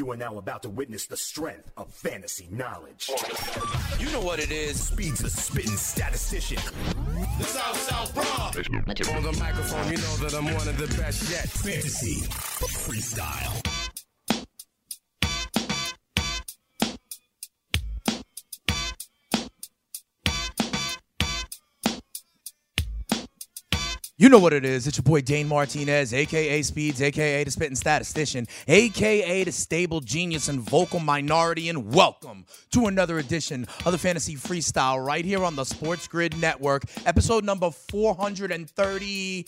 You are now about to witness the strength of fantasy knowledge. You know what it is. Speed's a spitting statistician. The South South Bronx. On the microphone, you know that I'm one of the best yet. Fantasy freestyle. You know what it is. It's your boy Dane Martinez, aka Speeds, aka the Spitting Statistician, aka the Stable Genius and Vocal Minority, and welcome to another edition of the Fantasy Freestyle right here on the Sports Grid Network, episode number 438.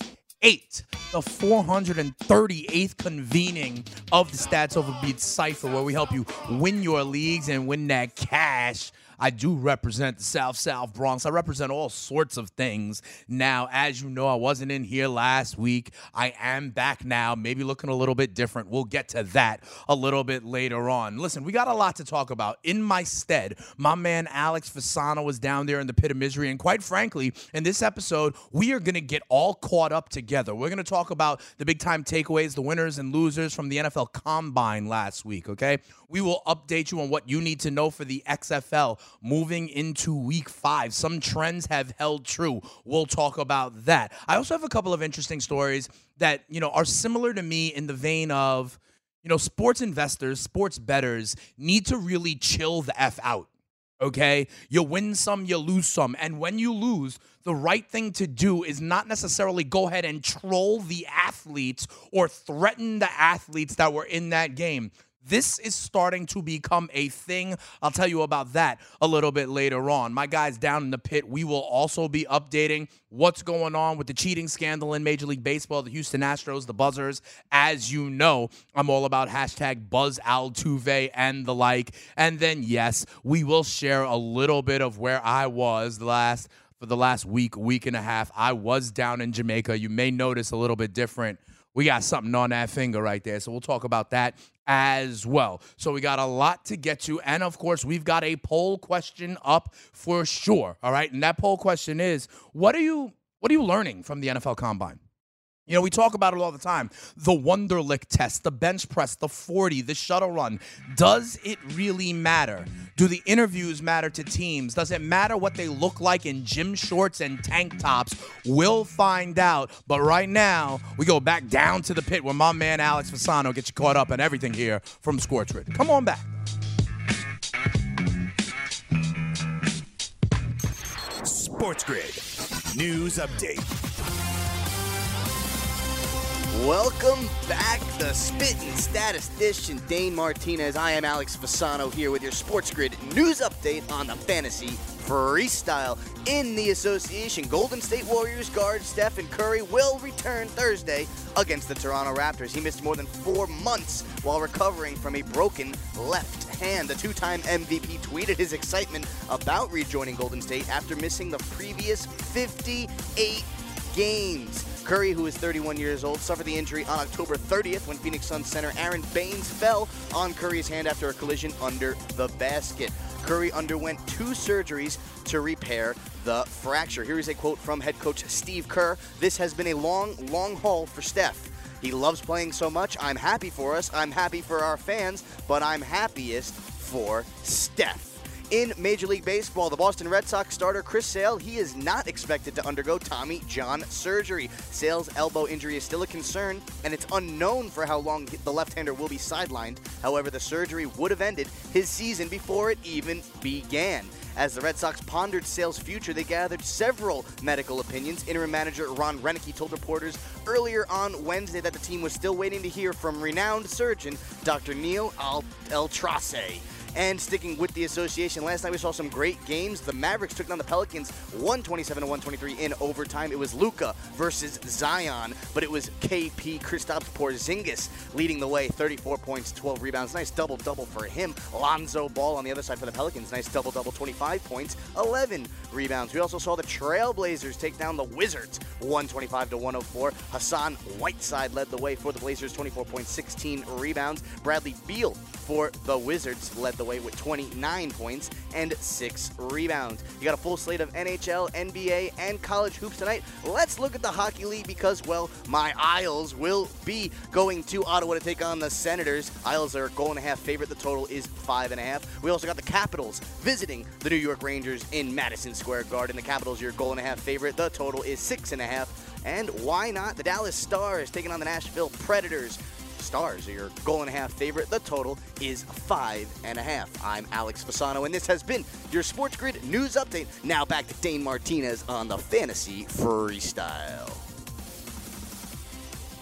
The 438th convening of the Stats Over Beats Cypher, where we help you win your leagues and win that cash. I do represent the South South Bronx. I represent all sorts of things. Now, as you know, I wasn't in here last week. I am back now, maybe looking a little bit different. We'll get to that a little bit later on. Listen, we got a lot to talk about. In my stead, my man Alex Fasano was down there in the pit of misery. And quite frankly, in this episode, we are going to get all caught up together. We're going to talk about the big time takeaways, the winners and losers from the NFL Combine last week, okay? We will update you on what you need to know for the XFL moving into week five. Some trends have held true. We'll talk about that. I also have a couple of interesting stories that, you know, are similar to me in the vein of, you know, sports investors, sports betters need to really chill the F out. Okay? You win some, you lose some. And when you lose, the right thing to do is not necessarily go ahead and troll the athletes or threaten the athletes that were in that game. This is starting to become a thing. I'll tell you about that a little bit later on. My guys down in the pit, we will also be updating what's going on with the cheating scandal in Major League Baseball, the Houston Astros, the Buzzers. As you know, I'm all about hashtag Buzz Altuve and the like. And then, yes, we will share a little bit of where I was the last for the last week, week and a half. I was down in Jamaica. You may notice a little bit different we got something on that finger right there. So we'll talk about that as well. So we got a lot to get to. And of course, we've got a poll question up for sure. All right. And that poll question is what are you what are you learning from the NFL combine? You know, we talk about it all the time. The Wonderlic test, the bench press, the 40, the shuttle run. Does it really matter? Do the interviews matter to teams? Does it matter what they look like in gym shorts and tank tops? We'll find out. But right now, we go back down to the pit where my man Alex Fasano gets you caught up on everything here from Sports Grid. Come on back. Sports Grid. News update. Welcome back, the spitting statistician Dane Martinez. I am Alex Fasano here with your Sports Grid news update on the fantasy freestyle in the association. Golden State Warriors guard Stephen Curry will return Thursday against the Toronto Raptors. He missed more than four months while recovering from a broken left hand. The two time MVP tweeted his excitement about rejoining Golden State after missing the previous 58 games. Curry, who is 31 years old, suffered the injury on October 30th when Phoenix Suns center Aron Baynes fell on Curry's hand after a collision under the basket. Curry underwent two surgeries to repair the fracture. Here is a quote from head coach Steve Kerr This has been a long, long haul for Steph. He loves playing so much. I'm happy for us. I'm happy for our fans, but I'm happiest for Steph. In Major League Baseball, the Boston Red Sox starter Chris Sale, he is not expected to undergo Tommy John surgery. Sale's elbow injury is still a concern, and it's unknown for how long the left-hander will be sidelined. However, the surgery would have ended his season before it even began. As the Red Sox pondered Sale's future, they gathered several medical opinions. Interim manager Ron Roenicke told reporters earlier on Wednesday that the team was still waiting to hear from renowned surgeon Dr. Neal Al- ElAttrache. And sticking with the association, last night we saw some great games. The Mavericks took down the Pelicans 127 to 123 in overtime. It was Luka versus Zion, but it was KP Kristaps Porzingis leading the way, 34 points, 12 rebounds. Nice double double for him. Lonzo Ball on the other side for the Pelicans, nice double double, 25 points, 11 rebounds. We also saw the Trailblazers take down the Wizards 125 to 104. Hassan Whiteside led the way for the Blazers, 24 points, 16 rebounds. Bradley Beal for the Wizards led the way with 29 points and 6 rebounds. You got a full slate of NHL, NBA, and college hoops tonight. Let's look at the Hockey League because, well, my Isles will be going to Ottawa to take on the Senators. Isles are goal and a half favorite. The total is five and a half. We also got the Capitals visiting the New York Rangers in Madison Square Garden. The Capitals, your goal and a half favorite. The total is six and a half. And why not? The Dallas Stars taking on the Nashville Predators. Stars are your goal and a half favorite. The total is five and a half. I'm Alex Fasano, and this has been your Sports Grid news update. Now back to Dane Martinez on the Fantasy Freestyle.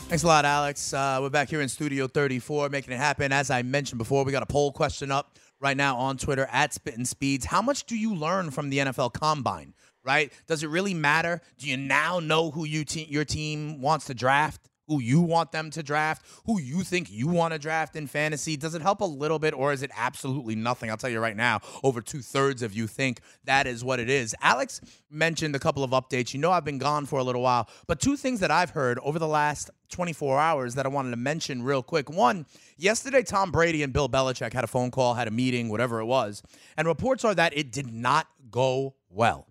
Thanks a lot, Alex. Uh, we're back here in Studio 34, making it happen. As I mentioned before, we got a poll question up right now on Twitter at Spittin' Speeds. How much do you learn from the NFL Combine? Right? Does it really matter? Do you now know who you te- your team wants to draft? Who you want them to draft? Who you think you want to draft in fantasy? Does it help a little bit, or is it absolutely nothing? I'll tell you right now, over two thirds of you think that is what it is. Alex mentioned a couple of updates. You know, I've been gone for a little while, but two things that I've heard over the last 24 hours that I wanted to mention real quick. One, yesterday, Tom Brady and Bill Belichick had a phone call, had a meeting, whatever it was, and reports are that it did not go well.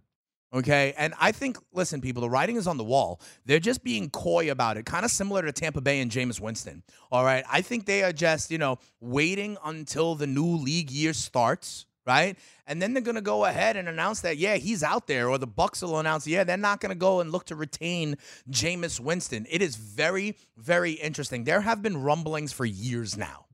Okay. And I think, listen, people, the writing is on the wall. They're just being coy about it, kind of similar to Tampa Bay and Jameis Winston. All right. I think they are just, you know, waiting until the new league year starts. Right. And then they're going to go ahead and announce that, yeah, he's out there, or the Bucs will announce, yeah, they're not going to go and look to retain Jameis Winston. It is very, very interesting. There have been rumblings for years now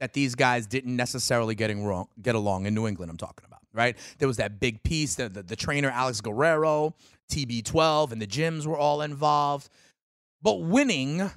that these guys didn't necessarily getting wrong, get along in New England. I'm talking about right. There was that big piece, the, the, the trainer Alex Guerrero, TB12, and the gyms were all involved. But winning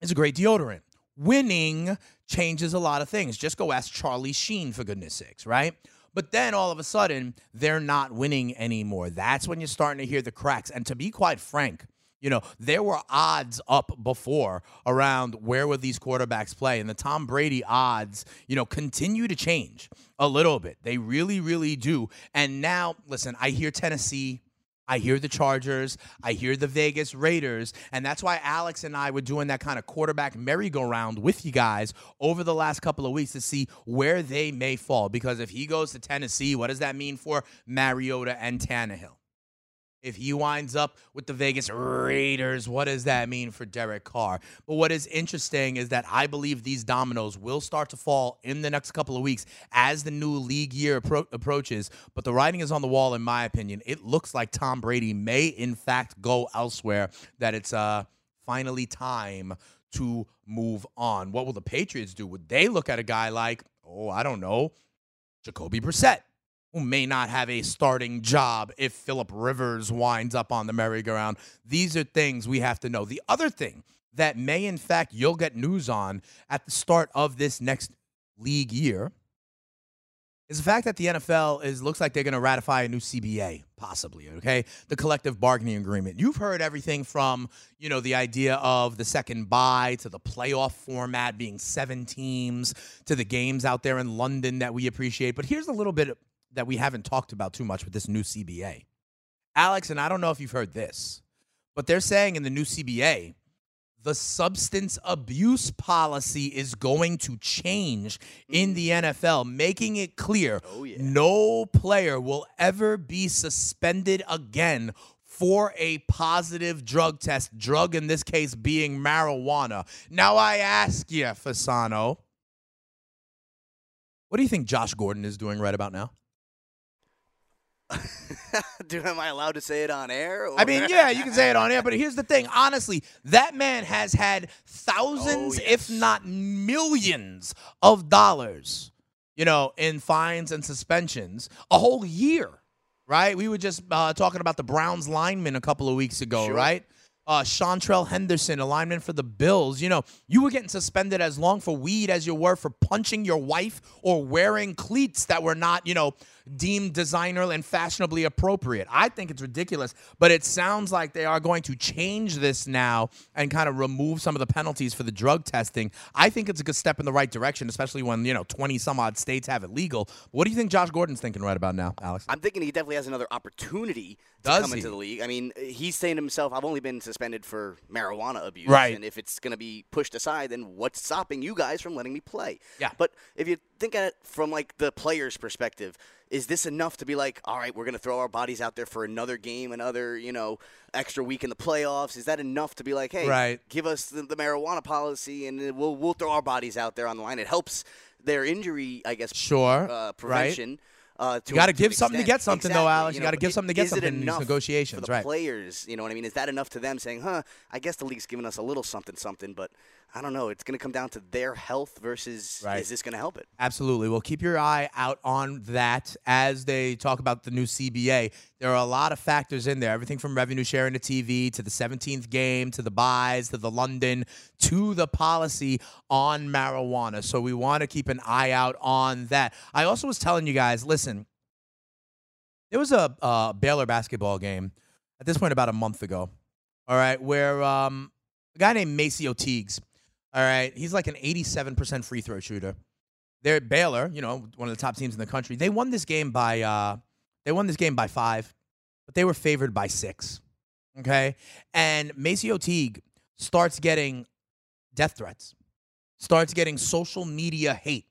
is a great deodorant. Winning changes a lot of things. Just go ask Charlie Sheen for goodness sakes, right? But then all of a sudden, they're not winning anymore. That's when you're starting to hear the cracks. And to be quite frank, you know, there were odds up before around where would these quarterbacks play, and the Tom Brady odds, you know, continue to change a little bit. They really, really do. And now, listen, I hear Tennessee. I hear the Chargers. I hear the Vegas Raiders. And that's why Alex and I were doing that kind of quarterback merry-go-round with you guys over the last couple of weeks to see where they may fall. Because if he goes to Tennessee, what does that mean for Mariota and Tannehill? If he winds up with the Vegas Raiders, what does that mean for Derek Carr? But what is interesting is that I believe these dominoes will start to fall in the next couple of weeks as the new league year appro- approaches. But the writing is on the wall, in my opinion. It looks like Tom Brady may, in fact, go elsewhere, that it's uh, finally time to move on. What will the Patriots do? Would they look at a guy like, oh, I don't know, Jacoby Brissett? May not have a starting job if Philip Rivers winds up on the merry-go-round. These are things we have to know. The other thing that may, in fact, you'll get news on at the start of this next league year is the fact that the NFL is looks like they're going to ratify a new CBA, possibly. Okay, the collective bargaining agreement. You've heard everything from you know the idea of the second bye to the playoff format being seven teams to the games out there in London that we appreciate. But here's a little bit that we haven't talked about too much with this new CBA. Alex, and I don't know if you've heard this, but they're saying in the new CBA, the substance abuse policy is going to change in the mm. NFL, making it clear Oh, yeah. no player will ever be suspended again for a positive drug test, drug in this case being marijuana. Now I ask you, Fasano, what do you think Josh Gordon is doing right about now? Do am I allowed to say it on air? I mean, yeah, you can say it on air, but here's the thing. Honestly, that man has had thousands, Oh, if not millions, of dollars, you know, in fines and suspensions a whole year, right? We were just uh, talking about the Browns lineman a couple of weeks ago, Sure. right? uh, Seantrel Henderson, a lineman for the Bills. You know, you were getting suspended as long for weed as you were for punching your wife or wearing cleats that were not, you know, deemed designer and fashionably appropriate. I think it's ridiculous, but it sounds like they are going to change this now and kind of remove some of the penalties for the drug testing. I think it's a good step in the right direction, especially when, you know, 20 some odd states have it legal. What do you think Josh Gordon's thinking right about now, Alex? I'm thinking he definitely has another opportunity to Does come he? into the league. I mean, he's saying to himself, "I've only been suspended for marijuana abuse, Right. And if it's going to be pushed aside, then what's stopping you guys from letting me play?" Yeah. But if you think at it from like the player's perspective, is this enough to be like, "All right, we're going to throw our bodies out there for another game, another you know extra week in the playoffs"? Is that enough to be like, "Hey, Right. give us the, the marijuana policy, and we'll we'll throw our bodies out there on the line"? It helps their injury, I guess. Sure, Uh, right. prevention. Uh, to You gotta give an something to get something, though, Alex. You know, gotta give but something to get something in these negotiations, for the right. Players, you know what I mean? Is that enough to them saying, "Huh, I guess the league's giving us a little something, something," but I don't know. It's going to come down to their health versus Right. is this going to help it? Absolutely. Well, keep your eye out on that as they talk about the new CBA. There are a lot of factors in there everything from revenue sharing to TV to the 17th game to the buys to the London to the policy on marijuana. So we want to keep an eye out on that. I also was telling you guys listen, there was a uh, Baylor basketball game at this point about a month ago, all right, where um, a guy named MaCio Teagues, all right, he's like an 87% free throw shooter they're Baylor, you know, one of the top teams in the country. They won this game by uh, they won this game by five, but they were favored by six. Okay, and MaCio Teague starts getting death threats, starts getting social media hate.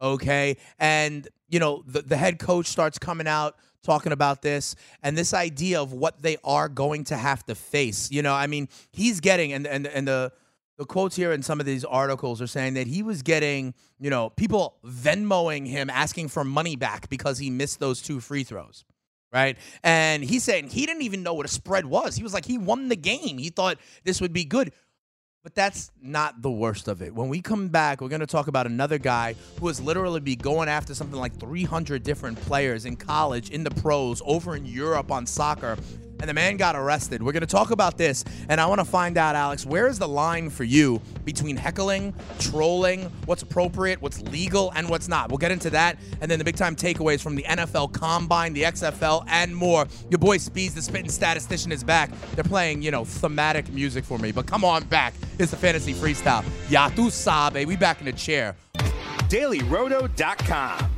Okay, and you know the the head coach starts coming out talking about this and this idea of what they are going to have to face. You know, I mean, he's getting and and and the the quotes here in some of these articles are saying that he was getting, you know, people Venmoing him asking for money back because he missed those two free throws. Right. And he's saying he didn't even know what a spread was. He was like, he won the game. He thought this would be good. But that's not the worst of it. When we come back, we're going to talk about another guy who has literally be going after something like 300 different players in college, in the pros, over in Europe on soccer. And the man got arrested. We're going to talk about this. And I want to find out, Alex, where is the line for you between heckling, trolling, what's appropriate, what's legal, and what's not? We'll get into that. And then the big time takeaways from the NFL Combine, the XFL, and more. Your boy Speeds, the spitting statistician, is back. They're playing, you know, thematic music for me. But come on back. It's the fantasy freestyle. Ya tu sabe. We back in the chair. DailyRoto.com.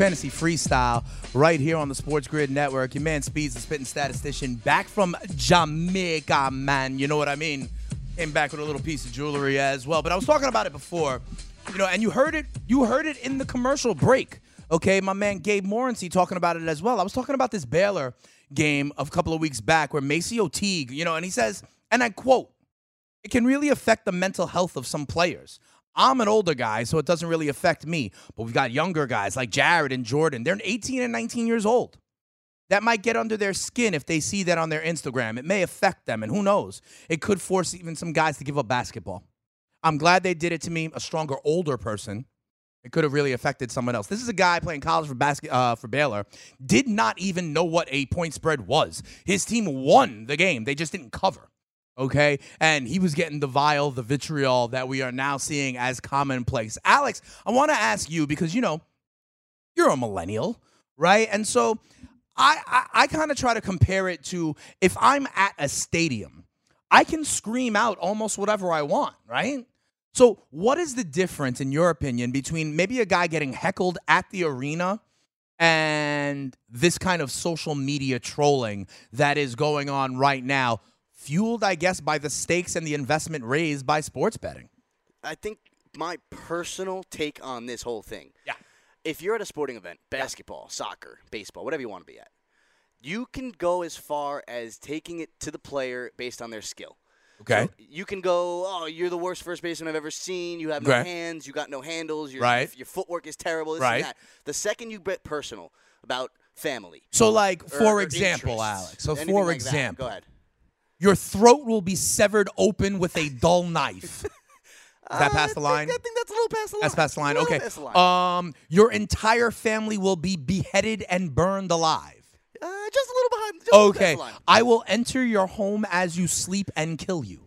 Fantasy Freestyle right here on the Sports Grid Network. Your man Speeds, the spitting statistician, back from Jamaica, man. You know what I mean? Came back with a little piece of jewelry as well. But I was talking about it before, you know, and you heard it. You heard it in the commercial break. Okay, my man Gabe Morency talking about it as well. I was talking about this Baylor game a couple of weeks back where MaCio Teague, you know, and he says, and I quote, it can really affect the mental health of some players. I'm an older guy, so it doesn't really affect me. But we've got younger guys like Jared and Jordan. They're 18 and 19 years old. That might get under their skin if they see that on their Instagram. It may affect them, and who knows? It could force even some guys to give up basketball. I'm glad they did it to me, a stronger, older person. It could have really affected someone else. This is a guy playing college for basket uh, for Baylor. Did not even know what a point spread was. His team won the game. They just didn't cover okay? And he was getting the vile, the vitriol that we are now seeing as commonplace. Alex, I want to ask you because you know you're a millennial, right? And so I I, I kind of try to compare it to if I'm at a stadium, I can scream out almost whatever I want, right? So, what is the difference, in your opinion, between maybe a guy getting heckled at the arena and this kind of social media trolling that is going on right now, fueled, I guess, by the stakes and the investment raised by sports betting? I think my personal take on this whole thing. Yeah. If you're at a sporting event, basketball, soccer, baseball, whatever you want to be at, you can go as far as taking it to the player based on their skill. Okay. So you can go, oh, you're the worst first baseman I've ever seen. You have no hands. You got no handles. Your, Right. Your footwork is terrible. This Right. And that. The second you get personal about family. So, like, or- for or example, interests, Alex. So, for like example, Go ahead. Your throat will be severed open with a dull knife. Is that past the I line? think, I think that's a little past the line. That's past the line. Okay. the line. Um, your entire family will be beheaded and burned alive. Uh, just a little behind. Just a little past Okay. I will enter your home as you sleep and kill you.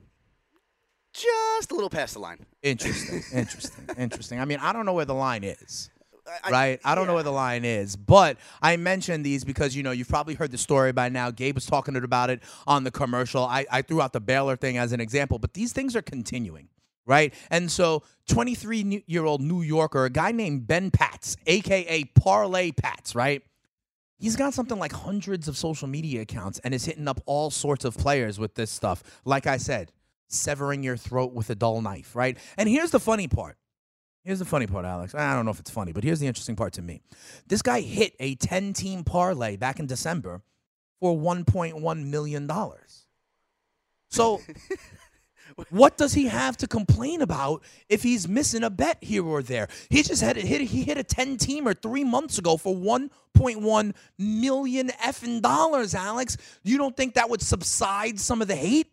Just a little past the line. Interesting. interesting. Interesting. I mean, I don't know where the line is. I- right? I don't know where the line is, but I mentioned these because you know you've probably heard the story by now. Gabe was talking about it on the commercial. I, I threw out the Baylor thing as an example, but these things are continuing, right? And so, 23 year old New Yorker, a guy named Ben Patz, aka Parlay Patz, right? He's got something like hundreds of social media accounts and is hitting up all sorts of players with this stuff. Like I said, severing your throat with a dull knife, right? And here's the funny part. Here's the funny part, Alex. I don't know if it's funny, but here's the interesting part to me. This guy hit a 10 team parlay back in December for $1.1 million. So, what does he have to complain about if he's missing a bet here or there? He just had hit. He hit a 10 teamer three months ago for 1.1 million effing dollars, Alex. You don't think that would subside some of the hate?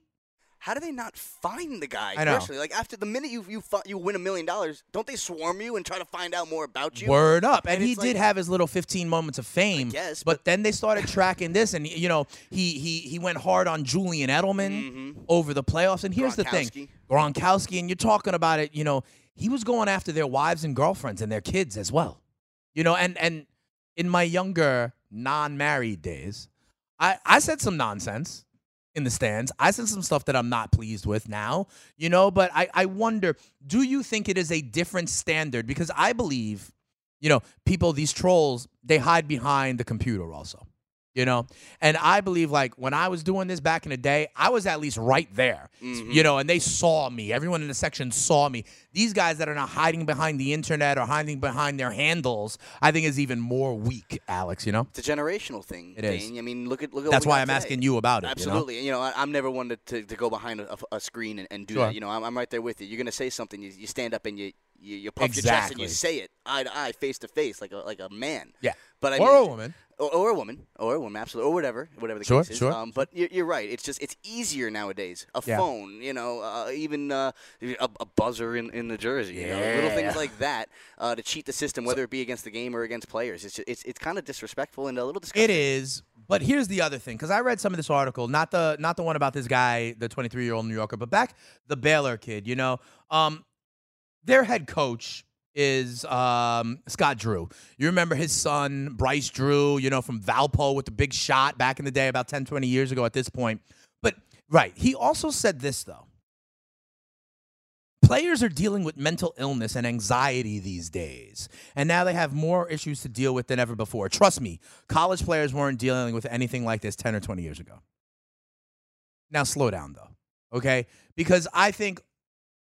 How do they not find the guy? I know. Personally, like after the minute you you you win a million dollars, don't they swarm you and try to find out more about you? Word up. And, And he it's did like- have his little 15 moments of fame. Yes, but, but- then they started tracking this and you know, he he he went hard on Julian Edelman mm-hmm. over the playoffs. And here's the thing. Gronkowski. Gronkowski and you're talking about it, you know, he was going after their wives and girlfriends and their kids as well. You know, and and in my younger non-married days, I I said some nonsense in the stands. I said some stuff that I'm not pleased with now, you know, but I, I wonder, do you think it is a different standard? Because I believe, you know, people, these trolls, they hide behind the computer also. You know, and I believe like when I was doing this back in the day, I was at least right there, mm-hmm. you know, and they saw me. Everyone in the section saw me. These guys that are now hiding behind the internet or hiding behind their handles, I think is even more weak, Alex, you know? It's a generational thing. It is. I mean, look at look at. That's why I'm today. asking you about it. you know? Absolutely. You know, I, I'm never one to, to, to go behind a, a screen and, and do Sure. that. You know, I'm, I'm right there with you. You're gonna say something, you, you stand up and you you, you puff your chest and you say it eye to eye, face to face, like a like a man. Yeah. But I or mean, a woman. or, or a woman, or a woman, absolutely, or whatever, whatever the Sure, case is. sure. Um, but you're, you're right. It's just it's easier nowadays. A Yeah. phone, you know, uh, even uh, a, a buzzer in, in the jersey, you know, little things like that uh, to cheat the system, whether it be against the game or against players. It's just, it's it's kind of disrespectful and a little disgusting. It is, but here's the other thing because I read some of this article, not the not the one about this guy, the 23 year old New Yorker, but back the Baylor kid. You know, um, their head coach is um, Scott Drew. You remember his son Bryce Drew, you know, from Valpo with the big shot back in the day, about 10, 20 years ago at this point. But right, he also said this though. Players are dealing with mental illness and anxiety these days, and now they have more issues to deal with than ever before. Trust me, college players weren't dealing with anything like this 10 or 20 years ago. Now, slow down, though, okay? Because I think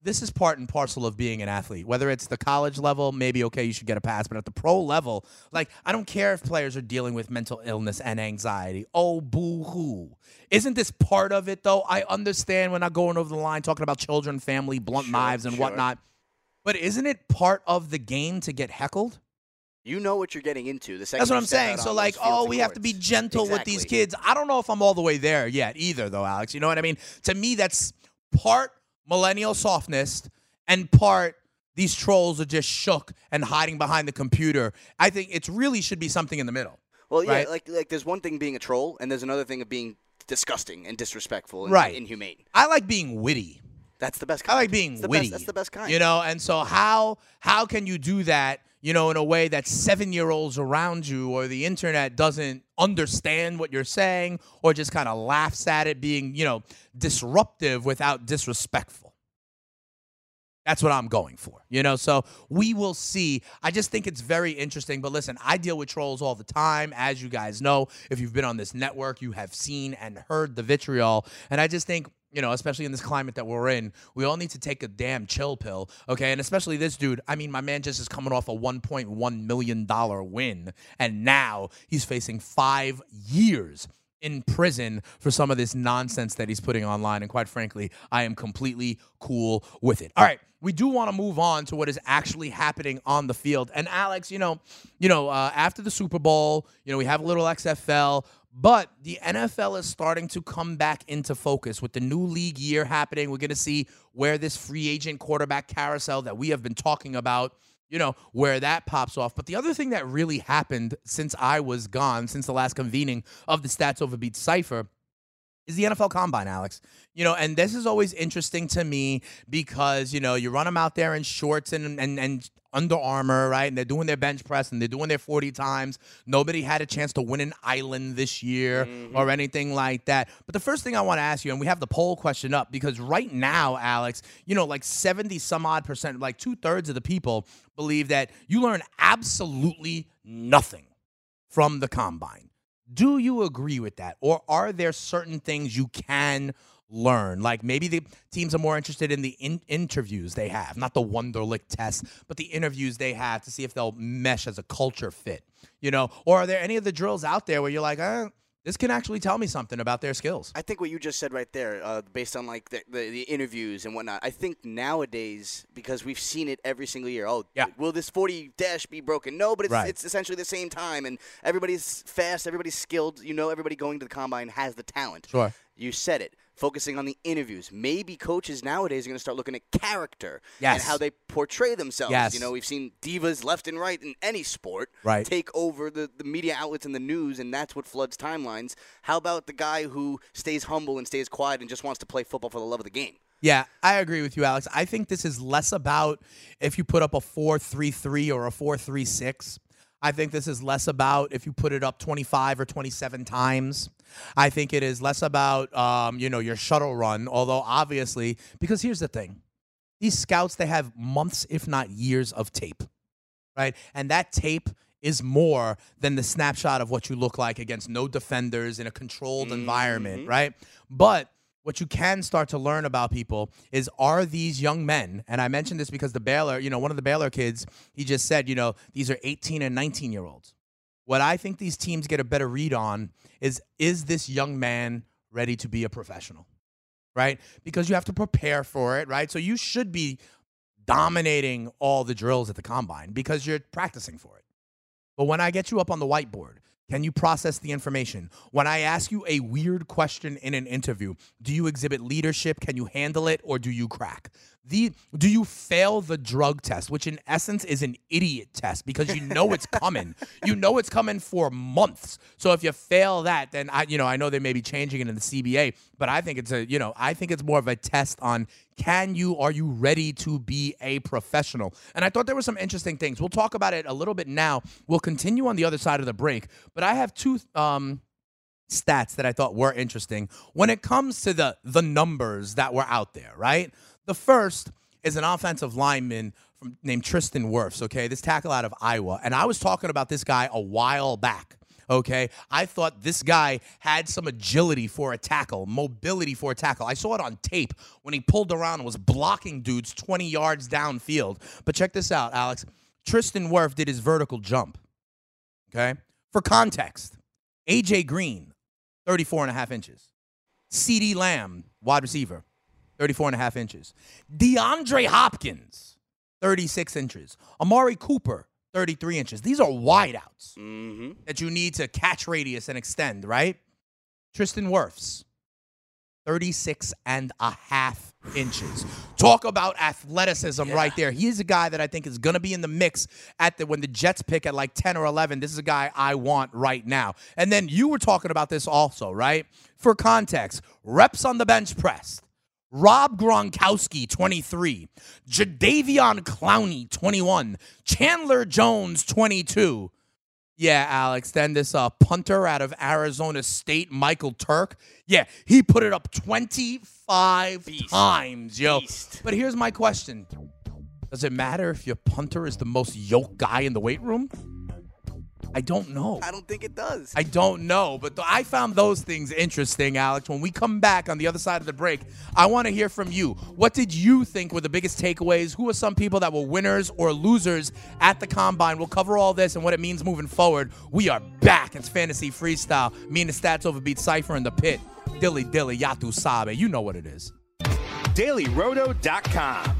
this is part and parcel of being an athlete. Whether it's the college level, maybe okay, you should get a pass, but at the pro level, like I don't care if players are dealing with mental illness and anxiety. Oh, boo hoo. Isn't this part of it though? I understand we're not going over the line talking about children, family, blunt Sure, knives, and sure. whatnot. But isn't it part of the game to get heckled? You know what you're getting into. The second That's what I'm saying. So like, oh, we have to be courts. gentle with these kids. I don't know if I'm all the way there yet either, though, Alex. You know what I mean? To me, that's part millennial softness and part these trolls are just shook and hiding behind the computer. I think it really should be something in the middle. Well, yeah, right? like like there's one thing being a troll, and there's another thing of being disgusting and disrespectful and Right. inhumane. I like being witty. That's the best I like being witty. Best, that's the best kind. You know, and so how how can you do that? You know, in a way that seven year olds around you or the internet doesn't understand what you're saying or just kind of laughs at it being, you know, disruptive without disrespectful. That's what I'm going for, you know. So we will see. I just think it's very interesting. But listen, I deal with trolls all the time, as you guys know. If you've been on this network, you have seen and heard the vitriol. And I just think you know, especially in this climate that we're in, we all need to take a damn chill pill, okay? And especially this dude. I mean, my man just is coming off a 1.1 million dollar win, and now he's facing five years in prison for some of this nonsense that he's putting online. And quite frankly, I am completely cool with it. All right, we do want to move on to what is actually happening on the field. And Alex, you know, you know, uh, after the Super Bowl, you know, we have a little XFL. But the NFL is starting to come back into focus with the new league year happening. We're going to see where this free agent quarterback carousel that we have been talking about, you know, where that pops off. But the other thing that really happened since I was gone, since the last convening of the Stats Over Beats Cypher, is the NFL Combine, Alex. You know, and this is always interesting to me because, you know, you run them out there in shorts and, and, and under Armour, right? And they're doing their bench press and they're doing their 40 times. Nobody had a chance to win an island this year Mm-hmm. or anything like that. But the first thing I want to ask you, and we have the poll question up because right now, Alex, you know, like 70 some odd percent, like two thirds of the people believe that you learn absolutely nothing from the combine. Do you agree with that? Or are there certain things you can learn? Like maybe the teams are more interested in the in- interviews they have, not the Wonderlic test, but the interviews they have to see if they'll mesh as a culture fit, you know? Or are there any of the drills out there where you're like, uh, this can actually tell me something about their skills? I think what you just said right there, uh, based on like the, the, the interviews and whatnot, I think nowadays because we've seen it every single year. Oh, Yeah. will this forty dash be broken? No, but it's Right. it's essentially the same time, and everybody's fast, everybody's skilled. You know, everybody going to the combine has the talent. Sure. You said it. Focusing on the interviews. Maybe coaches nowadays are going to start looking at character Yes. and how they portray themselves. Yes. You know, we've seen divas left and right in any sport Right. take over the, the media outlets and the news, and that's what floods timelines. How about the guy who stays humble and stays quiet and just wants to play football for the love of the game? Yeah, I agree with you, Alex. I think this is less about if you put up a 4 3 3 or a 4 3 6. I think this is less about if you put it up 25 or 27 times. I think it is less about, um, you know, your shuttle run, although obviously, because here's the thing these scouts, they have months, if not years, of tape, right? And that tape is more than the snapshot of what you look like against no defenders in a controlled environment, right? But what you can start to learn about people is are these young men, and I mentioned this because the Baylor, you know, one of the Baylor kids, he just said, you know, these are 18 and 19 year olds. What I think these teams get a better read on is is this young man ready to be a professional? Right? Because you have to prepare for it, right? So you should be dominating all the drills at the combine because you're practicing for it. But when I get you up on the whiteboard, can you process the information? When I ask you a weird question in an interview, do you exhibit leadership? Can you handle it or do you crack? The do you fail the drug test, which in essence is an idiot test because you know it's coming. you know it's coming for months. So if you fail that, then I you know, I know they may be changing it in the CBA, but I think it's a, you know, I think it's more of a test on can you are you ready to be a professional? And I thought there were some interesting things. We'll talk about it a little bit now. We'll continue on the other side of the break, but I have two um stats that I thought were interesting when it comes to the the numbers that were out there, right? The first is an offensive lineman from, named Tristan Wirfs, okay? This tackle out of Iowa. And I was talking about this guy a while back. Okay, I thought this guy had some agility for a tackle, mobility for a tackle. I saw it on tape when he pulled around and was blocking dudes 20 yards downfield. But check this out, Alex. Tristan Wirf did his vertical jump. Okay, for context, AJ Green, 34 and a half inches. CeeDee Lamb, wide receiver, 34 and a half inches. DeAndre Hopkins, 36 inches. Amari Cooper, 33 inches. These are wideouts Mm-hmm. that you need to catch radius and extend, right? Tristan Wirfs, 36 and a half inches. Talk about athleticism right there. He's a guy that I think is going to be in the mix at the when the Jets pick at like 10 or 11. This is a guy I want right now. And then you were talking about this also, right? For context, reps on the bench press. Rob Gronkowski, 23. Jadeveon Clowney, 21. Chandler Jones, 22. Yeah, Alex. Then this uh, punter out of Arizona State, Michael Turk. Yeah, he put it up 25 times, yo. Beast. But here's my question Does it matter if your punter is the most yoked guy in the weight room? I don't know. I don't think it does. I don't know, but th- I found those things interesting, Alex. When we come back on the other side of the break, I want to hear from you. What did you think were the biggest takeaways? Who are some people that were winners or losers at the combine? We'll cover all this and what it means moving forward. We are back. It's fantasy freestyle. Me and the stats overbeat Cypher in the pit. Dilly dilly yatu sabe. You know what it is. DailyRoto.com.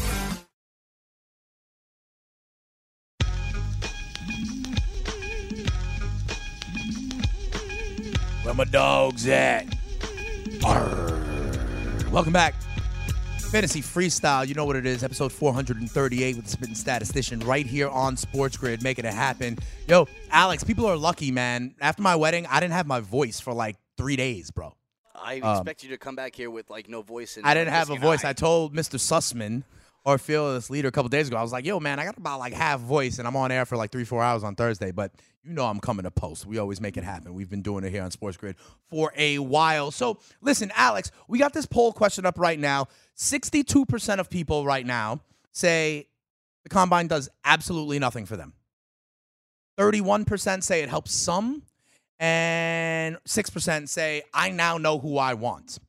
Where my dogs at? Arr. Welcome back. Fantasy Freestyle, you know what it is, episode 438 with the Spitting Statistician right here on Sports Grid, making it happen. Yo, Alex, people are lucky, man. After my wedding, I didn't have my voice for like three days, bro. I expect you to come back here with like no voice. And Um, I didn't have a voice. I told Mr. Sussman, our fearless leader, a couple days ago, I was like, yo, man, I got about like half voice and I'm on air for like three, four hours on Thursday, but you know I'm coming to post. We always make it happen. We've been doing it here on Sports Grid for a while. So listen, Alex, we got this poll question up right now. 62% of people right now say the combine does absolutely nothing for them. 31% say it helps some, and 6% say, I now know who I want.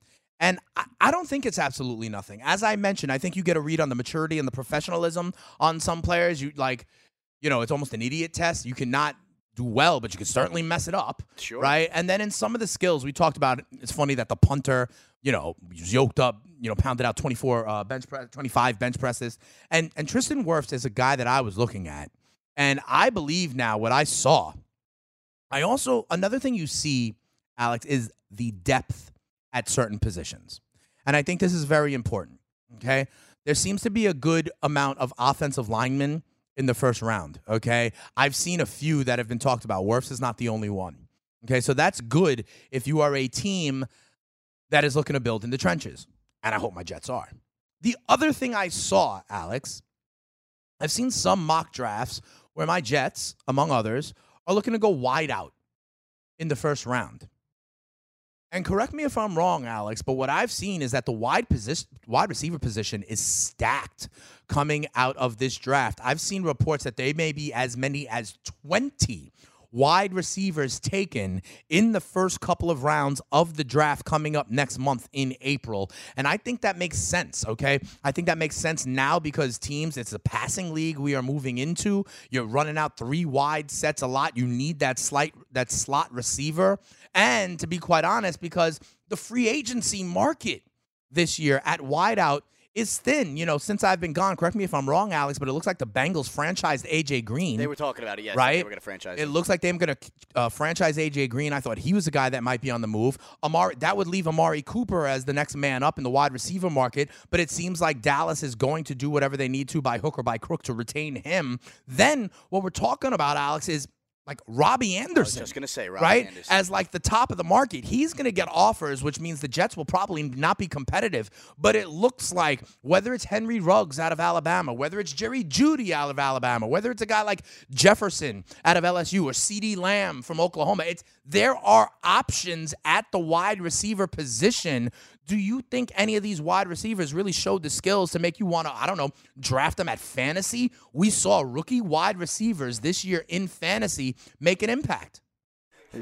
And I, I don't think it's absolutely nothing. As I mentioned, I think you get a read on the maturity and the professionalism on some players. You like, you know, it's almost an idiot test. You cannot do well, but you can certainly mess it up. Sure. Right. And then in some of the skills we talked about, it's funny that the punter, you know, was yoked up, you know, pounded out 24 uh, bench press, 25 bench presses. And and Tristan Wirfs is a guy that I was looking at. And I believe now what I saw. I also another thing you see, Alex, is the depth at certain positions. And I think this is very important. Okay. There seems to be a good amount of offensive linemen in the first round. Okay. I've seen a few that have been talked about. Wirfs is not the only one. Okay. So that's good if you are a team that is looking to build in the trenches. And I hope my Jets are. The other thing I saw, Alex, I've seen some mock drafts where my Jets, among others, are looking to go wide out in the first round. And correct me if I'm wrong, Alex, but what I've seen is that the wide position, wide receiver position is stacked coming out of this draft. I've seen reports that they may be as many as 20 wide receivers taken in the first couple of rounds of the draft coming up next month in April. And I think that makes sense, okay? I think that makes sense now because teams, it's a passing league we are moving into. You're running out three wide sets a lot. You need that slight that slot receiver. And to be quite honest, because the free agency market this year at wideout is thin. You know, since I've been gone, correct me if I'm wrong, Alex, but it looks like the Bengals franchised AJ Green They were talking about it. Yes, right? They were going to franchise. It him. looks like they're going to uh, franchise AJ Green. I thought he was a guy that might be on the move. Amari, that would leave Amari Cooper as the next man up in the wide receiver market. But it seems like Dallas is going to do whatever they need to by hook or by crook to retain him. Then what we're talking about, Alex, is like Robbie Anderson. just gonna say, Robbie right Anderson. as like the top of the market. He's going to get offers, which means the Jets will probably not be competitive. But it looks like whether it's Henry Ruggs out of Alabama, whether it's Jerry Jeudy out of Alabama, whether it's a guy like Jefferson out of LSU or CeeDee Lamb from Oklahoma, it's there are options at the wide receiver position. Do you think any of these wide receivers really showed the skills to make you want to, I don't know, draft them at fantasy? We saw rookie wide receivers this year in fantasy make an impact.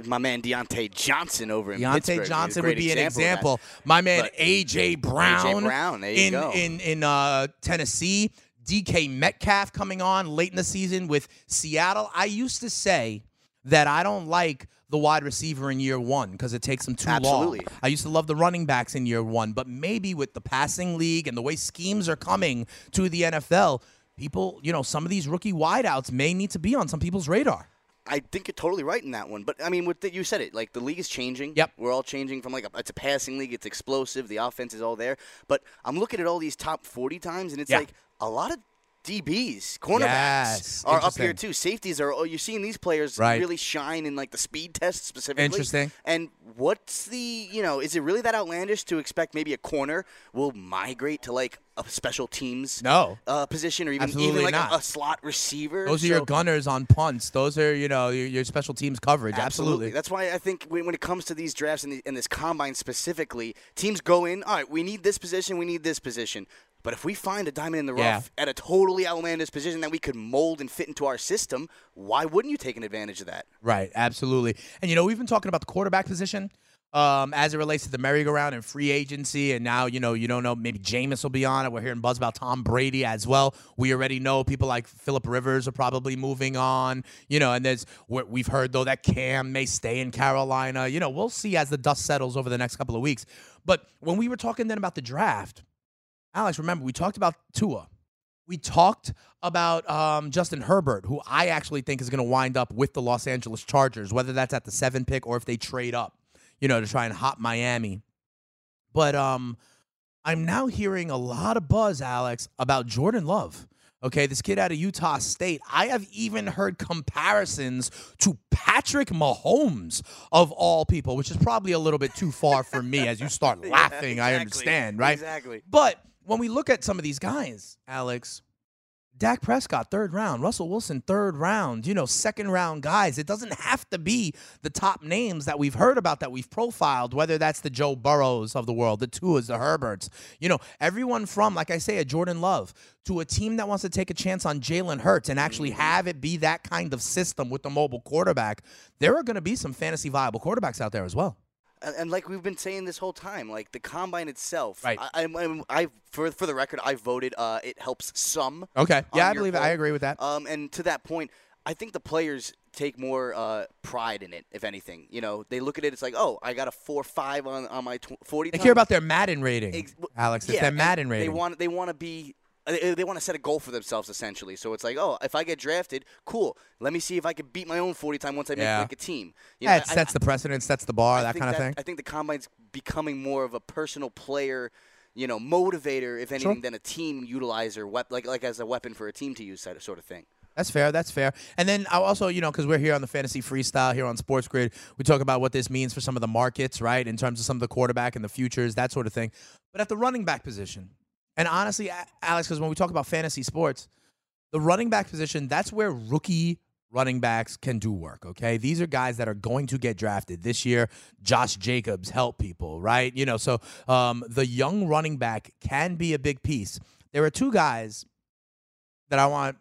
My man Diontae Johnson over in Diontae Pittsburgh. Johnson would be an example. My man But- AJ Brown, Brown, there you in go. in in uh, Tennessee. DK Metcalf coming on late in the season with Seattle. I used to say that I don't like the wide receiver in year one because it takes them too Absolutely. long. I used to love the running backs in year one, but maybe with the passing league and the way schemes are coming to the NFL, people, you know, some of these rookie wideouts may need to be on some people's radar. I think you're totally right in that one. But I mean, with the, you said it, like the league is changing. Yep. We're all changing from like a, it's a passing league. It's explosive. The offense is all there. But I'm looking at all these top 40 times, and it's Yeah. like a lot of DBs, cornerbacks Yes, are up here too. Safeties are. Oh, you're seeing these players Right. really shine in like the speed test specifically. Interesting. And what's the you know is it really that outlandish to expect maybe a corner will migrate to like a special teams No. uh, position or even Absolutely even like not. a, a slot receiver? Those are your gunners on punts. Those are you know your, your special teams coverage. Absolutely. Absolutely. That's why I think when, when it comes to these drafts and, the, and this combine specifically, teams go in, all right, we need this position, we need this position. But if we find a diamond in the Yeah. rough at a totally outlandish position that we could mold and fit into our system, why wouldn't you take an advantage of that? Right, absolutely. And you know, we've been talking about the quarterback position um, as it relates to the merry-go-round and free agency, and now you know you don't know maybe Jameis will be on it. We're hearing buzz about Tom Brady as well. We already know people like Philip Rivers are probably moving on. You know, and there's we- we've heard though that Cam may stay in Carolina. You know, we'll see as the dust settles over the next couple of weeks. But when we were talking then about the draft, Alex, remember we talked about Tua. We talked about um, Justin Herbert, who I actually think is going to wind up with the Los Angeles Chargers, whether that's at the seven pick or if they trade up, you know, to try and hop Miami. But um, I'm now hearing a lot of buzz, Alex, about Jordan Love. Okay, this kid out of Utah State. I have even heard comparisons to Patrick Mahomes, of all people, which is probably a little bit too far for me as you start laughing. I exactly. understand, right? Exactly. But when we look at some of these guys, Alex, Dak Prescott, third round. Russell Wilson, third round. You know, second round guys. It doesn't have to be the top names that we've heard about that we've profiled, whether that's the Joe Burrows of the world, the Tuas, the Herberts. You know, everyone from, like I say, a Jordan Love to a team that wants to take a chance on Jalen Hurts and actually mm-hmm. have it be that kind of system with the mobile quarterback. There are going to be some fantasy viable quarterbacks out there as well. And, and like we've been saying this whole time, like the combine itself. Right. I, I'm, I'm, I for for the record, I voted. Uh, it helps some. Okay. Yeah, I believe. I agree with that. Um, and to that point, I think the players take more uh, pride in it. If anything, you know, they look at it. It's like, oh, I got a four five on on my tw- forty. They time. care about their Madden rating, Ex- Alex. It's yeah, their Madden rating. They want they want to be. Uh, They, they want to set a goal for themselves essentially. So it's like, oh, if I get drafted, cool. Let me see if I can beat my own forty time once I make Yeah. like a team. You know, Yeah, it I- sets the precedence, sets the bar, I that think kind of thing. I think the combine's becoming more of a personal player, you know, motivator, if anything, than a team utilizer, wep- like like as a weapon for a team to use, sort of thing. That's fair. That's fair. And then I also, you know, because we're here on the fantasy freestyle here on Sports Grid, we talk about what this means for some of the markets, right? In terms of some of the quarterback and the futures, that sort of thing. But at the running back position, and honestly, Alex, because when we talk about fantasy sports, the running back position, that's where rookie running backs can do work, okay? These are guys that are going to get drafted. This year, Josh Jacobs helped people, right? You know, so um, the young running back can be a big piece. There are two guys that I want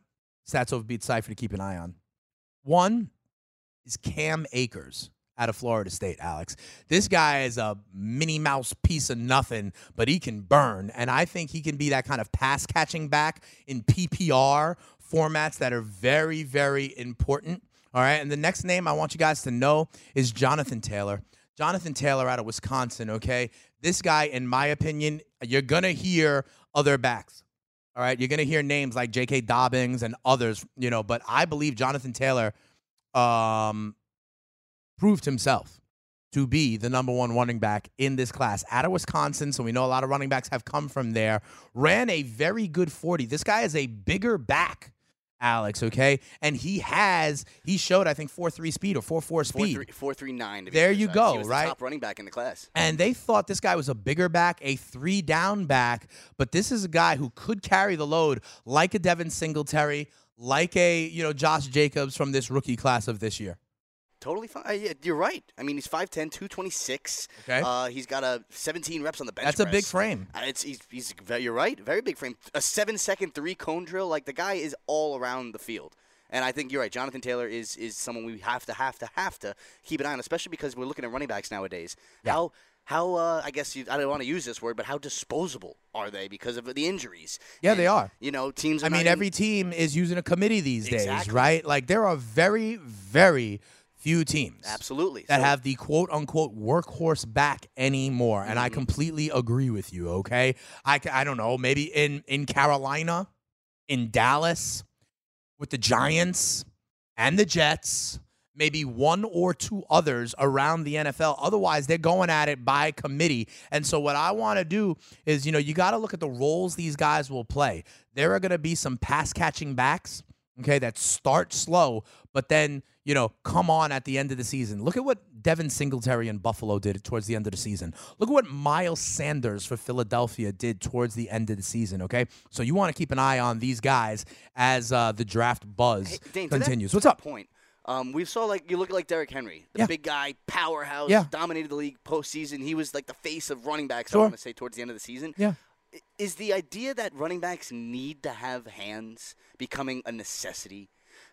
Stats Over Beat Cypher to keep an eye on. One is Cam Akers out of Florida State, Alex. This guy is a Minnie Mouse piece of nothing, but he can burn. And I think he can be that kind of pass catching back in PPR formats that are very, very important. All right. And the next name I want you guys to know is Jonathan Taylor. Jonathan Taylor out of Wisconsin, okay? This guy, in my opinion, you're going to hear other backs. All right, you're going to hear names like J.K. Dobbins and others, you know, but I believe Jonathan Taylor um, proved himself to be the number one running back in this class out of Wisconsin. So we know a lot of running backs have come from there. Ran a very good 40. This guy is a bigger back, Alex, okay? And he has, he showed, I think, 4 3 speed or 4 4 Four speed. three, four three nine. To be There you go, He was right? The top running back in the class. And they thought this guy was a bigger back, a three down back, but this is a guy who could carry the load like a Devin Singletary, like a, you know, Josh Jacobs from this rookie class of this year. Totally fine. Uh, yeah, you're right. I mean, he's 5'10", 226. Okay. Uh, he's got a 17 reps on the bench. That's a big frame. Uh, It's he's, he's you're right. Very big frame. A seven second three cone drill. Like the guy is all around the field. And I think you're right. Jonathan Taylor is is someone we have to have to have to keep an eye on, especially because we're looking at running backs nowadays. Yeah. How how uh, I guess you, I don't want to use this word, but how disposable are they because of the injuries? Yeah, they are. You know, teams. Are I mean, every team is using a committee these days, right? Like there are very, very few teams absolutely that So- have the quote unquote workhorse back anymore. And Mm-hmm. I completely agree with you, okay? I, I don't know, maybe in, in Carolina, in Dallas, with the Giants and the Jets, maybe one or two others around the NFL. Otherwise, they're going at it by committee. And so, what I want to do is, you know, you got to look at the roles these guys will play. There are going to be some pass catching backs, okay, that start slow, but then, you know, come on at the end of the season. Look at what Devin Singletary in Buffalo did towards the end of the season. Look at what Miles Sanders for Philadelphia did towards the end of the season, okay? So, you want to keep an eye on these guys as uh, the draft buzz Hey, Dane, that- continues. What's up? Point. Um, we saw like you look like Derrick Henry, the Yeah. big guy, powerhouse, Yeah. dominated the league postseason. He was like the face of running backs. Sure. I want to say towards the end of the season. Yeah. Is the idea that running backs need to have hands becoming a necessity?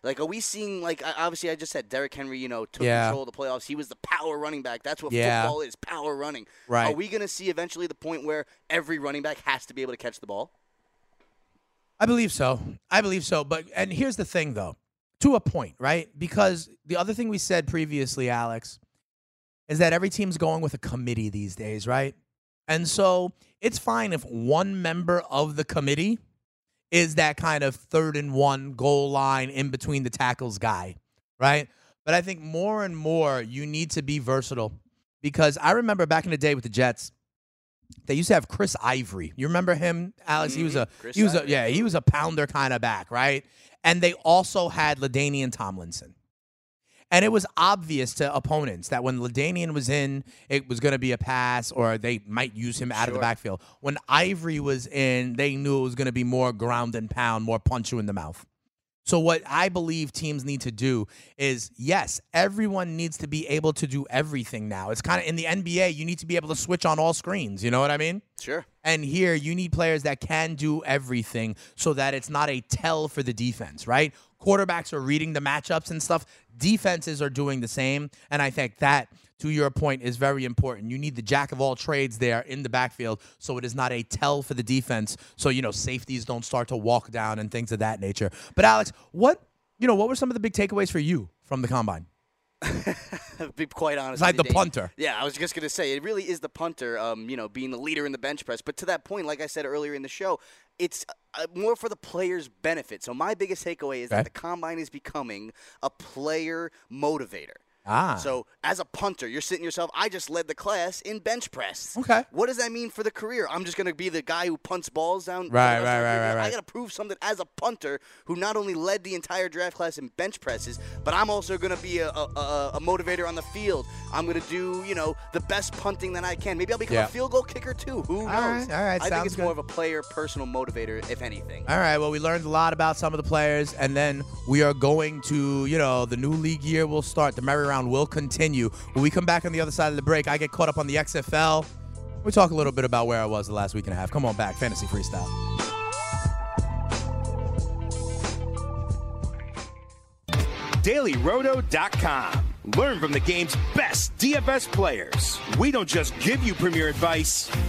Like, are we seeing like obviously I just said Derrick Henry, you know, took Yeah. control of the playoffs. He was the power running back. That's what Yeah. football is, power running. Right. Are we going to see eventually the point where every running back has to be able to catch the ball? I believe so. I believe so. But and here's the thing though. To a point, right? Because the other thing we said previously, Alex, is that every team's going with a committee these days, right? And so it's fine if one member of the committee is that kind of third and one goal line in between the tackles guy, right? But I think more and more you need to be versatile because I remember back in the day with the Jets, they used to have Chris Ivory. You remember him, Alex? He was a Mhm. Chris he was a Ivory. yeah, he was a pounder kind of back, right? And they also had LaDainian Tomlinson. And it was obvious to opponents that when LaDainian was in, it was going to be a pass or they might use him out of the backfield. When Ivory was in, they knew it was going to be more ground and pound, more punch you in the mouth. So what I believe teams need to do is yes, everyone needs to be able to do everything now. It's kind of in the NBA, you need to be able to switch on all screens, you know what I mean? Sure. And here, you need players that can do everything so that it's not a tell for the defense, right? Quarterbacks are reading the matchups and stuff. Defenses are doing the same. And I think that, to your point, is very important. You need the jack of all trades there in the backfield so it is not a tell for the defense. So, you know, safeties don't start to walk down and things of that nature. But, Alex, what, you know, what were some of the big takeaways for you from the combine? be quite honest. With the Dave. punter. Yeah, I was just gonna say it really is the punter. Um, you know, being the leader in the bench press. But to that point, like I said earlier in the show, it's uh, more for the players' benefit. So my biggest takeaway is Okay. that the combine is becoming a player motivator. Ah. So as a punter, you're sitting yourself. I just led the class in bench press. Okay. What does that mean for the career? I'm just gonna be the guy who punts balls down. the Right, right, right, right, I gotta prove something as a punter who not only led the entire draft class in bench presses, but I'm also gonna be a, a, a, a motivator on the field. I'm gonna do you know the best punting that I can. Maybe I'll become Yeah. a field goal kicker too. Who knows? right, all right, I think it's more of a player personal motivator, if anything. All right. Well, we learned a lot about some of the players, and then we are going to, you know, the new league year will start. The merry round will continue. When we come back on the other side of the break, I get caught up on the XFL. We talk a little bit about where I was the last week and a half. Come on back, fantasy freestyle. DailyRoto.com. Learn from the game's best DFS players. We don't just give you premier advice,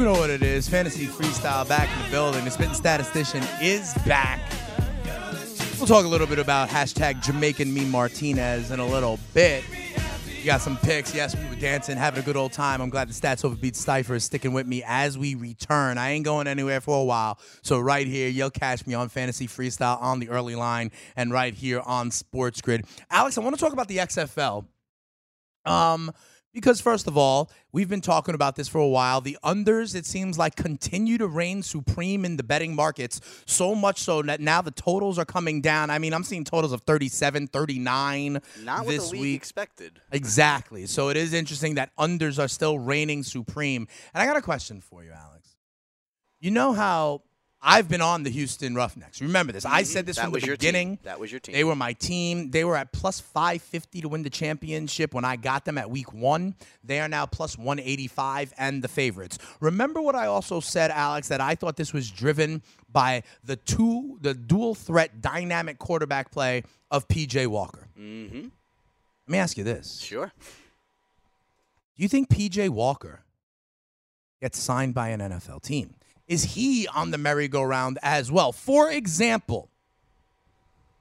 You know what it is. Fantasy freestyle back in the building. The Spitting Statistician is back. We'll talk a little bit about hashtag Jamaican Me Martinez in a little bit. You got some picks. Yes, we were dancing, having a good old time. I'm glad the Stats Overbeat Cypher is sticking with me as we return. I ain't going anywhere for a while. So, right here, you'll catch me on Fantasy Freestyle on the early line and right here on Sports Grid. Alex, I want to talk about the XFL. Um, because first of all, we've been talking about this for a while. The unders, it seems like, continue to reign supreme in the betting markets. So much so that now the totals are coming down. I mean, I'm seeing totals of 37, 39 Not what this week. expected. Exactly. So it is interesting that unders are still reigning supreme. And I got a question for you, Alex. You know how I've been on the Houston Roughnecks. Remember this. I said this That from was the beginning. That was your team. They were my team. They were at plus 550 to win the championship when I got them at week one. They are now plus 185 and the favorites. Remember what I also said, Alex, that I thought this was driven by the two, the dual threat dynamic quarterback play of PJ Walker. Mm-hmm. Let me ask you this. Sure. Do you think PJ Walker gets signed by an NFL team? Is he on the merry-go-round as well? For example,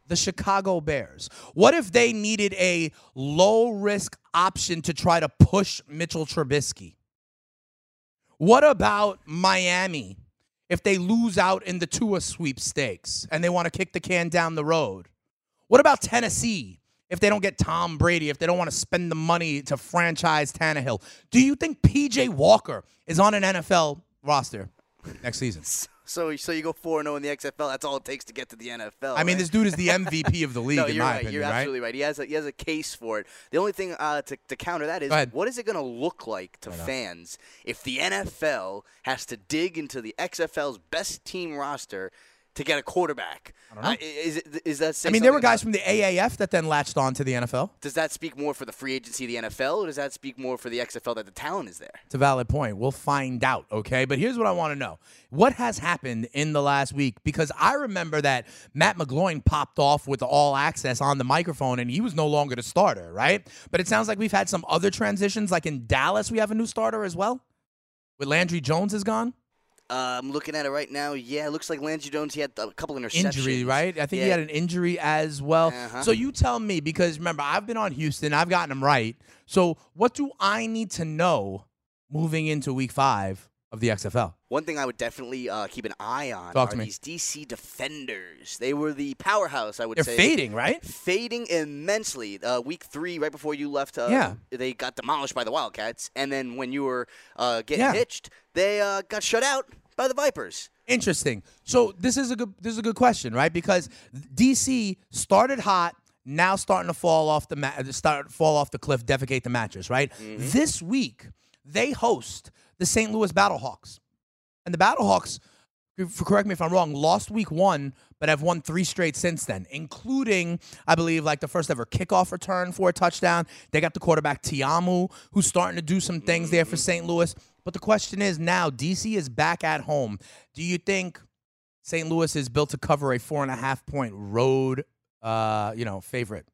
the Chicago Bears. What if they needed a low-risk option to try to push Mitchell Trubisky? What about Miami if they lose out in the Tua sweepstakes and they want to kick the can down the road? What about Tennessee if they don't get Tom Brady, if they don't want to spend the money to franchise Tannehill? Do you think PJ Walker is on an NFL roster next season? So, so you go four zero in the XFL. That's all it takes to get to the NFL. I mean, right? this dude is the MVP of the league, no, you're my right. opinion, you're right? absolutely right. He has a he has a case for it. The only thing uh, to to counter that is what is it going to look like to fans if the NFL has to dig into the XFL's best team roster to get a quarterback? I don't know. Uh, is it is that? I mean, there were guys from the AAF that then latched on to the NFL. Does that speak more for the free agency of the NFL, or does that speak more for the XFL that the talent is there? It's a valid point. We'll find out, okay? But here's what I want to know. What has happened in the last week? Because I remember that Matt McGloin popped off with all access on the microphone and he was no longer the starter, right? But it sounds like we've had some other transitions. Like in Dallas, we have a new starter as well. With Landry Jones is gone. Uh, I'm looking at it right now. Yeah, it looks like Landry Jones. He had a couple interceptions. Injury, right? I think he had an injury as well. Uh-huh. So you tell me, because remember, I've been on Houston, I've gotten them right. So what do I need to know moving into week five of the XFL? One thing I would definitely uh, keep an eye on Talk are these DC defenders. They were the powerhouse, I would They're say. fading, right? Fading immensely. Uh, week three, right before you left, uh, Yeah. they got demolished by the Wildcats. And then when you were uh, getting Yeah. hitched, they uh, got shut out by the Vipers. Interesting. So this is a good this is a good question, right? Because DC started hot, now starting to fall off the ma- start fall off the cliff, defecate the mattress, right? Mm-hmm. This week they host the St. Louis Battlehawks, and the Battlehawks. Correct me if I'm wrong. Lost week one, but have won three straight since then, including, I believe, like the first ever kickoff return for a touchdown. They got the quarterback Ta'amu, who's starting to do some things there for St. Louis. But the question is now, DC is back at home. Do you think St. Louis is built to cover a four and a half point road, uh, you know, favorite?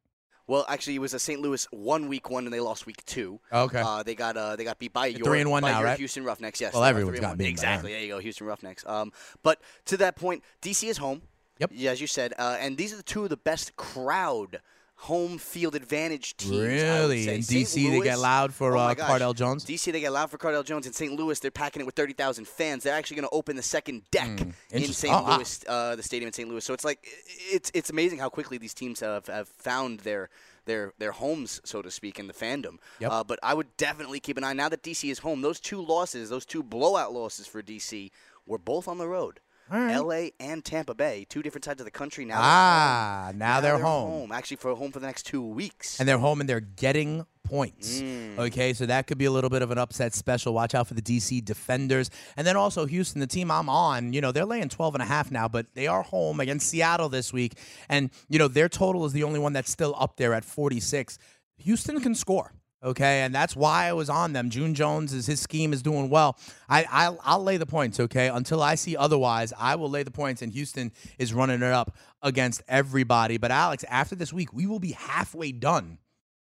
Well, actually, it was a St. Louis one week one, and they lost week two. Okay. Uh, they got uh, they got beat by your three and one now, your right? Houston Roughnecks. Yes. Well, everyone's got by exactly. There you go, Houston Roughnecks. Um, but to that point, DC is home. Yep. Yeah, as you said, uh, and these are the two of the best crowd home field advantage teams. Really? In. DC, they get loud for, oh uh. Cardale Jones? DC, they get loud for Cardale Jones. In St. Louis, they're packing it with 30,000 fans. They're actually going to open the second deck in Hmm. St. Oh, wow. Louis, uh, the stadium in St. Louis. So it's like it's it's amazing how quickly these teams have, have found their their their homes, so to speak, in the fandom. Yep. Uh, but I would definitely keep an eye. Now that DC is home, those two losses, those two blowout losses for DC, were both on the road. Right. L.A. and Tampa Bay, two different sides of the country. Now Ah, they're home. now they're home. Actually, for home for the next two weeks. and they're home and they're getting points. Mm. Okay, so that could be a little bit of an upset special. Watch out for the DC Defenders. And then also Houston, the team I'm on, you know, they're laying 12 and a half now, but they are home against Seattle this week. And, you know, their total is the only one that's still up there at 46. Houston can score. Okay, and that's why I was on them. June Jones is his scheme is doing well. I I'll, I'll lay the points. Okay, until I see otherwise, I will lay the points. And Houston is running it up against everybody. But Alex, after this week, we will be halfway done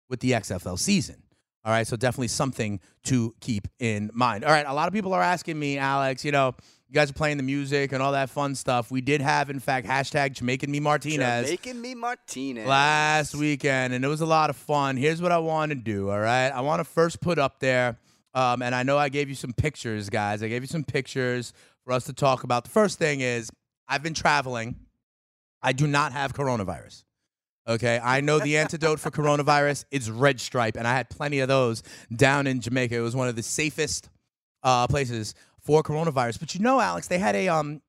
with the XFL season. All right, so definitely something to keep in mind. All right, a lot of people are asking me, Alex, you know, you guys are playing the music and all that fun stuff. We did have, in fact, hashtag Jamaican Me Martinez Making me Martinez. last weekend, and it was a lot of fun. Here's what I want to do, all right? I want to first put up there, um, and I know I gave you some pictures, guys. I gave you some pictures for us to talk about. The first thing is I've been traveling. I do not have coronavirus. Okay, I know the antidote for coronavirus is red stripe, and I had plenty of those down in Jamaica. It was one of the safest uh, places for coronavirus. But you know, Alex, they had a um,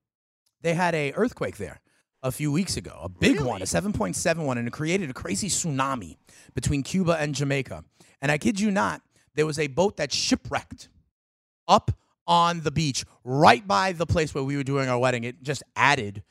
they had a earthquake there a few weeks ago, a big one, a 7.7 one, and it created a crazy tsunami between Cuba and Jamaica. And I kid you not, there was a boat that shipwrecked up on the beach, right by the place where we were doing our wedding. It just added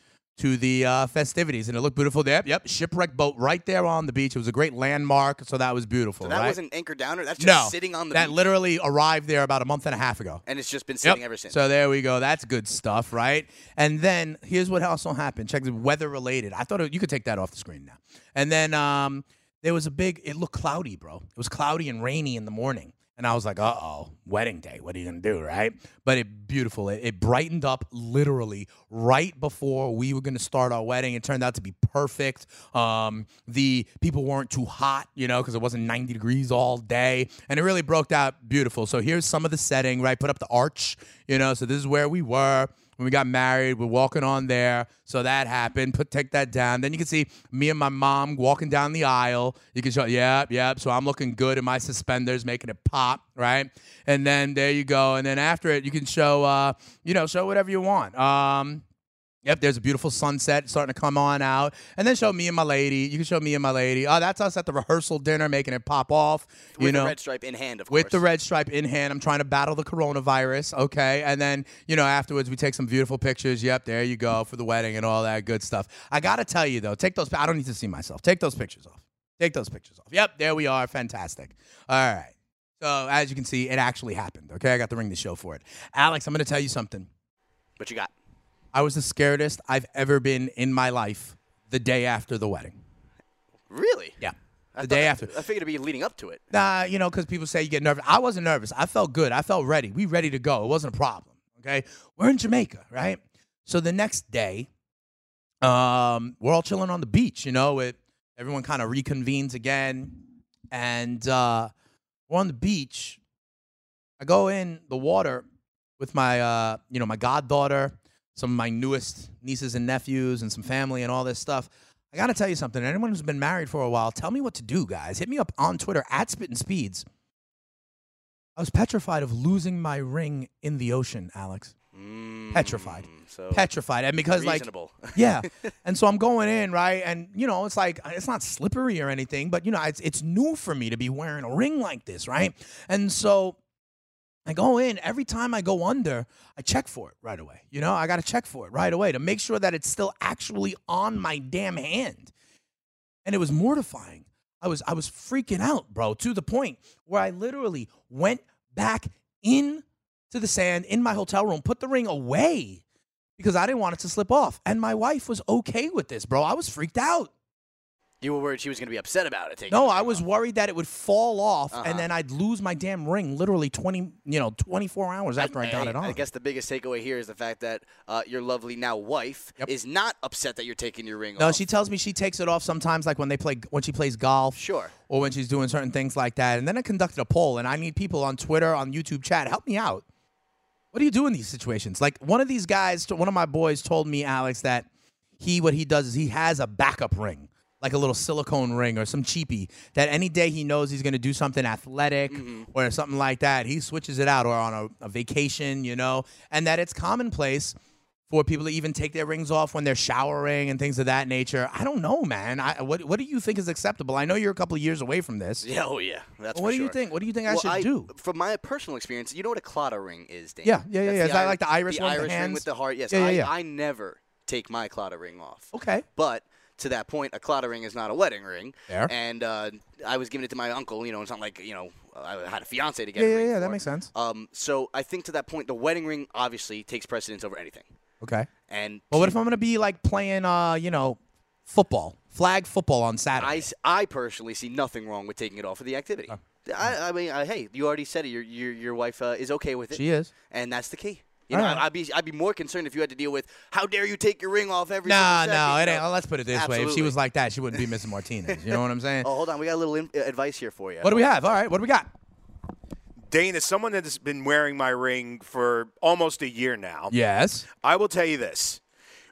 to the uh, festivities, and it looked beautiful there. Yep, shipwreck boat right there on the beach. It was a great landmark, so that was beautiful. So that right? wasn't anchored down, or that's just no sitting on the that beach, literally arrived there about a month and a half ago. and it's just been Yep. sitting ever since. So there we go. That's good stuff, right? And then here's what also happened. Check the weather related. I thought it, you could take that off the screen now. And then um, there was a big. It looked cloudy, bro. It was cloudy and rainy in the morning. And I was like, uh oh, wedding day. What are you going to do, right? But it beautiful. It, it brightened up literally right before we were going to start our wedding. It turned out to be perfect. Um, the people weren't too hot, you know, because it wasn't 90 degrees all day. And it really broke out beautiful. So here's some of the setting, right? Put up the arch, you know, so this is where we were when we got married. We're walking on there. So that happened. Put take that down. Then you can see me and my mom walking down the aisle. You can show, yep, yep. So I'm looking good in my suspenders, making it pop, right? And then there you go. And then after it, you can show, uh, you know, show whatever you want. Um, Yep, there's a beautiful sunset starting to come on out. And then show me and my lady. You can show me and my lady. Oh, that's us at the rehearsal dinner making it pop off. with you know, the red stripe in hand, of with course. With the red stripe in hand. I'm trying to battle the coronavirus. Okay. And then, you know, afterwards we take some beautiful pictures. Yep, there you go for the wedding and all that good stuff. I got to tell you, though, take those. I don't need to see myself. Take those pictures off. Take those pictures off. Yep, there we are. Fantastic. All right. So, as you can see, it actually happened. Okay. I got to ring the show for it. Alex, I'm going to tell you something. What you got? I was the scaredest I've ever been in my life the day after the wedding. Really? Yeah. The day after. I figured it'd be leading up to it. Nah, you know, because people say you get nervous. I wasn't nervous. I felt good. I felt ready. We ready to go. It wasn't a problem. Okay. We're in Jamaica, right? So the next day, um, we're all chilling on the beach, you know, it everyone kind of reconvenes again. And uh we're on the beach. I go in the water with my uh, you know, my goddaughter, some of my newest nieces and nephews, and some family and all this stuff. I gotta tell you something. Anyone who's been married for a while, tell me what to do, guys. Hit me up on Twitter at Spittin' Speeds. I was petrified of losing my ring in the ocean, Alex. Petrified. Mm, So Petrified. And because like yeah. And so I'm going in, right? And you know, it's like it's not slippery or anything, but you know, it's it's new for me to be wearing a ring like this, right? And so I go in, every time I go under, I check for it right away. You know, I got to check for it right away to make sure that it's still actually on my damn hand. And it was mortifying. I was I was freaking out, bro, to the point where I literally went back in to the sand in my hotel room, put the ring away because I didn't want it to slip off. And my wife was okay with this, bro. I was freaked out. You were worried she was going to be upset about it. No, I was off. worried that it would fall off Uh-huh. and then I'd lose my damn ring literally 20, you know, 24 hours after I, got it on. I guess the biggest takeaway here is the fact that uh, your lovely now wife Yep. is not upset that you're taking your ring off. no, off. she tells me she takes it off sometimes like when they play when she plays golf. Sure. Or when she's doing certain things like that. And then I conducted a poll and I need people on Twitter, on YouTube chat, help me out. What do you do in these situations? Like one of these guys, one of my boys told me, Alex, that he what he does is he has a backup ring, like a little silicone ring or some cheapie, that any day he knows he's going to do something athletic mm-hmm. or something like that, he switches it out or on a, a vacation, you know, and that it's commonplace for people to even take their rings off when they're showering and things of that nature. I don't know, man. I, what what do you think is acceptable? I know you're a couple of years away from this. Yeah, oh yeah, that's what do you think? What do you think I Well, should do? From my personal experience, you know what a Claddagh ring is, Dan? Yeah, yeah, yeah, yeah. Is that like the Irish the one with the Irish ring with the heart? Yes. Yeah, yeah, I, yeah. I never take my Claddagh ring off. Okay. But to that point, a Claddagh ring is not a wedding ring. Fair. And uh, I was giving it to my uncle. You know, it's not like you know I had a fiance to get Yeah, a yeah, yeah. That makes sense. Um, so I think to that point, the wedding ring obviously takes precedence over anything. Okay. And But what if I'm gonna be like playing, uh, you know, football, flag football on Saturday? I personally see nothing wrong with taking it off for the activity. I, I mean, uh, hey, you already said it. Your your, your wife uh, is okay with it. She is. and that's the key. You know, All right. I'd be I'd be more concerned if you had to deal with how dare you take your ring off every. Nah, no, second, it ain't. know? Let's put it this way: if she was like that, she wouldn't be Mrs. Martinez. You know what I'm saying? Oh, hold on, we got a little in- uh, advice here for you. What do we have? All right, what do we got? Dane, as someone that has been wearing my ring for almost a year now, Yes. I will tell you this.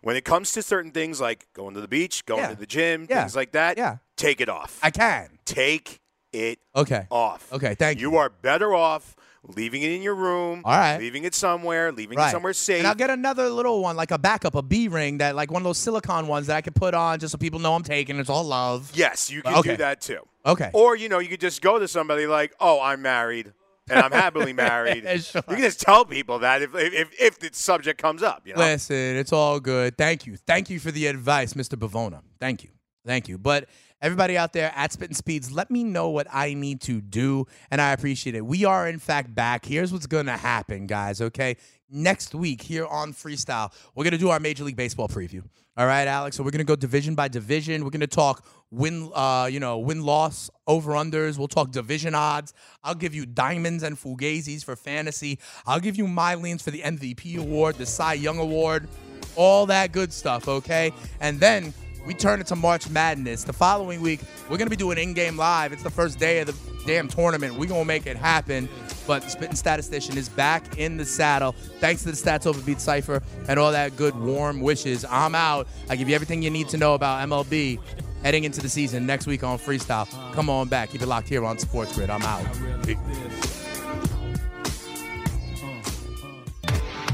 When it comes to certain things like going to the beach, going Yeah. to the gym, Yeah. things like that, Yeah. take it off. I can. take it Okay. off. Okay, thank you. You are better off leaving it in your room, All right. leaving it somewhere, leaving Right. it somewhere safe. And I'll get another little one, like a backup, a B ring, that like one of those silicone ones that I can put on just so people know I'm taking. It's all love. yes, you can Okay. do that too. Okay. Or, you know, you could just go to somebody like, oh, I'm married. and I'm happily married. Sure. You can just tell people that if if if the subject comes up, you know. Listen, it's all good. Thank you. Thank you for the advice, Mr. Bavona. Thank you. Thank you. But everybody out there at Spitting Speeds, let me know what I need to do, and I appreciate it. We are, in fact, back. Here's what's going to happen, guys, okay? Next week here on Freestyle, we're going to do our Major League Baseball preview. All right, Alex. So we're going to go division by division. We're going to talk win, uh, you know, win loss over unders. We'll talk division odds. I'll give you diamonds and fugazis for fantasy. I'll give you my leans for the MVP award, the Cy Young award, all that good stuff. Okay, and then we turn it to March Madness. The following week, we're gonna be doing in-game live. It's the first day of the damn tournament. We're gonna make it happen. But the Spitting Statistician is back in the saddle. Thanks to the Stats Over Beat Cypher and all that good warm wishes. I'm out. I give you everything you need to know about MLB heading into the season next week on Freestyle. Come on back. Keep it locked here on Sports Grid. I'm out.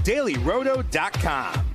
DailyRoto.com.